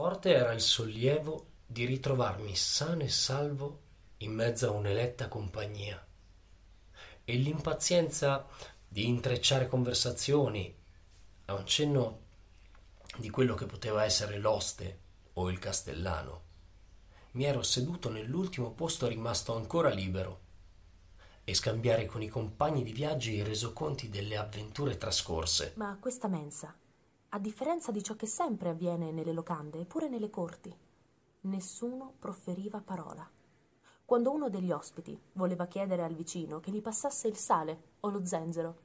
Forte era il sollievo di ritrovarmi sano e salvo in mezzo a un'eletta compagnia e l'impazienza di intrecciare conversazioni a un cenno di quello che poteva essere l'oste o il castellano. Mi ero seduto nell'ultimo posto rimasto ancora libero e scambiare con i compagni di viaggio i resoconti delle avventure trascorse. Ma questa mensa, a differenza di ciò che sempre avviene nelle locande e pure nelle corti, nessuno proferiva parola. Quando uno degli ospiti voleva chiedere al vicino che gli passasse il sale o lo zenzero,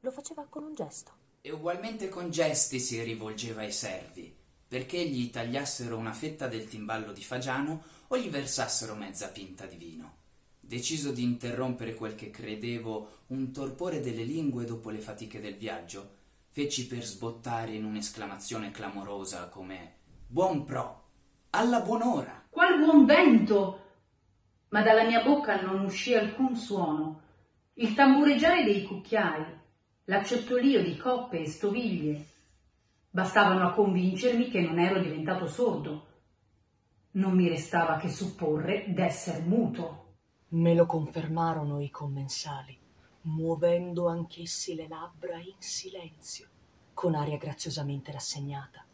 lo faceva con un gesto. E ugualmente con gesti si rivolgeva ai servi, perché gli tagliassero una fetta del timballo di fagiano o gli versassero mezza pinta di vino. Deciso di interrompere quel che credevo un torpore delle lingue dopo le fatiche del viaggio, feci per sbottare in un'esclamazione clamorosa come Buon pro! Alla buon'ora! Qual buon vento! Ma dalla mia bocca non uscì alcun suono. Il tambureggiare dei cucchiai, l'acciottolio di coppe e stoviglie, bastavano a convincermi che non ero diventato sordo. Non mi restava che supporre d'esser muto. Me lo confermarono i commensali, muovendo anch'essi le labbra in silenzio, con aria graziosamente rassegnata.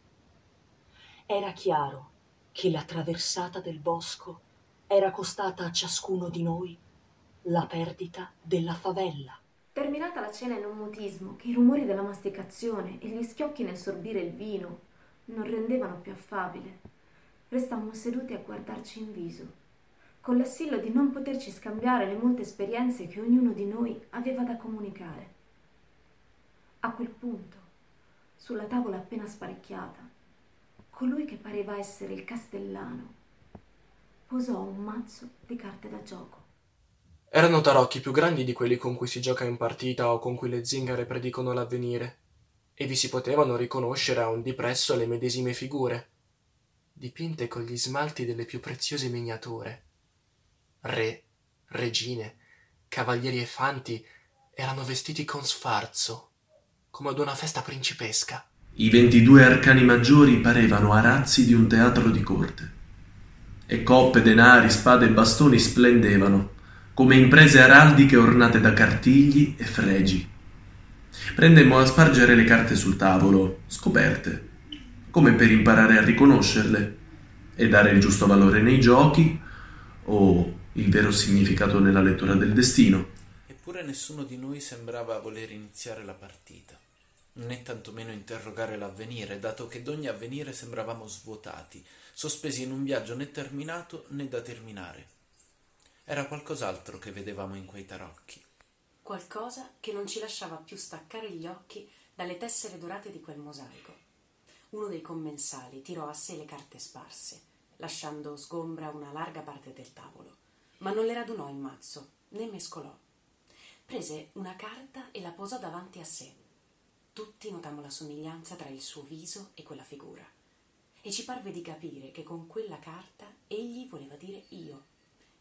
Era chiaro che la traversata del bosco era costata a ciascuno di noi la perdita della favella. Terminata la cena in un mutismo che i rumori della masticazione e gli schiocchi nel sorbire il vino non rendevano più affabile, restammo seduti a guardarci in viso, con l'assillo di non poterci scambiare le molte esperienze che ognuno di noi aveva da comunicare. A quel punto, sulla tavola appena sparecchiata, colui che pareva essere il castellano posò un mazzo di carte da gioco. Erano tarocchi più grandi di quelli con cui si gioca in partita o con cui le zingare predicono l'avvenire, e vi si potevano riconoscere a un dipresso le medesime figure, dipinte con gli smalti delle più preziose miniature. Re, regine, cavalieri e fanti erano vestiti con sfarzo, come ad una festa principesca. I ventidue arcani maggiori parevano arazzi di un teatro di corte. E coppe, denari, spade e bastoni splendevano, come imprese araldiche ornate da cartigli e fregi. Prendemmo a spargere le carte sul tavolo, scoperte, come per imparare a riconoscerle e dare il giusto valore nei giochi o il vero significato nella lettura del destino. Eppure nessuno di noi sembrava voler iniziare la partita né tantomeno interrogare l'avvenire, dato che d'ogni avvenire sembravamo svuotati, sospesi in un viaggio né terminato né da terminare. Era qualcos'altro che vedevamo in quei tarocchi. Qualcosa che non ci lasciava più staccare gli occhi dalle tessere dorate di quel mosaico. Uno dei commensali tirò a sé le carte sparse, lasciando sgombra una larga parte del tavolo, ma non le radunò in mazzo, né mescolò. Prese una carta e la posò davanti a sé tutti notammo la somiglianza tra il suo viso e quella figura, e ci parve di capire che con quella carta egli voleva dire io,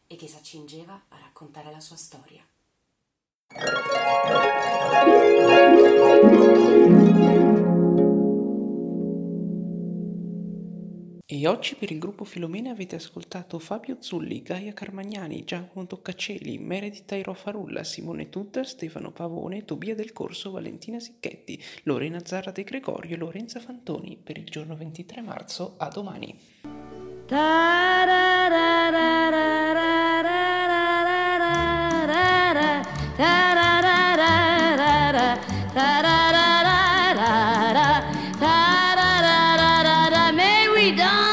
e che s'accingeva a raccontare la sua storia. E oggi per il gruppo Filomena avete ascoltato Fabio Zulli, Gaia Carmagnani, Giacomo Toccaceli, Meredith Tairo Farulla, Simone Tutter, Stefano Pavone, Tobia del Corso, Valentina Sicchetti, Lorena Zarra De Gregorio e Lorenza Fantoni. Per il giorno 23 marzo, a domani. be done.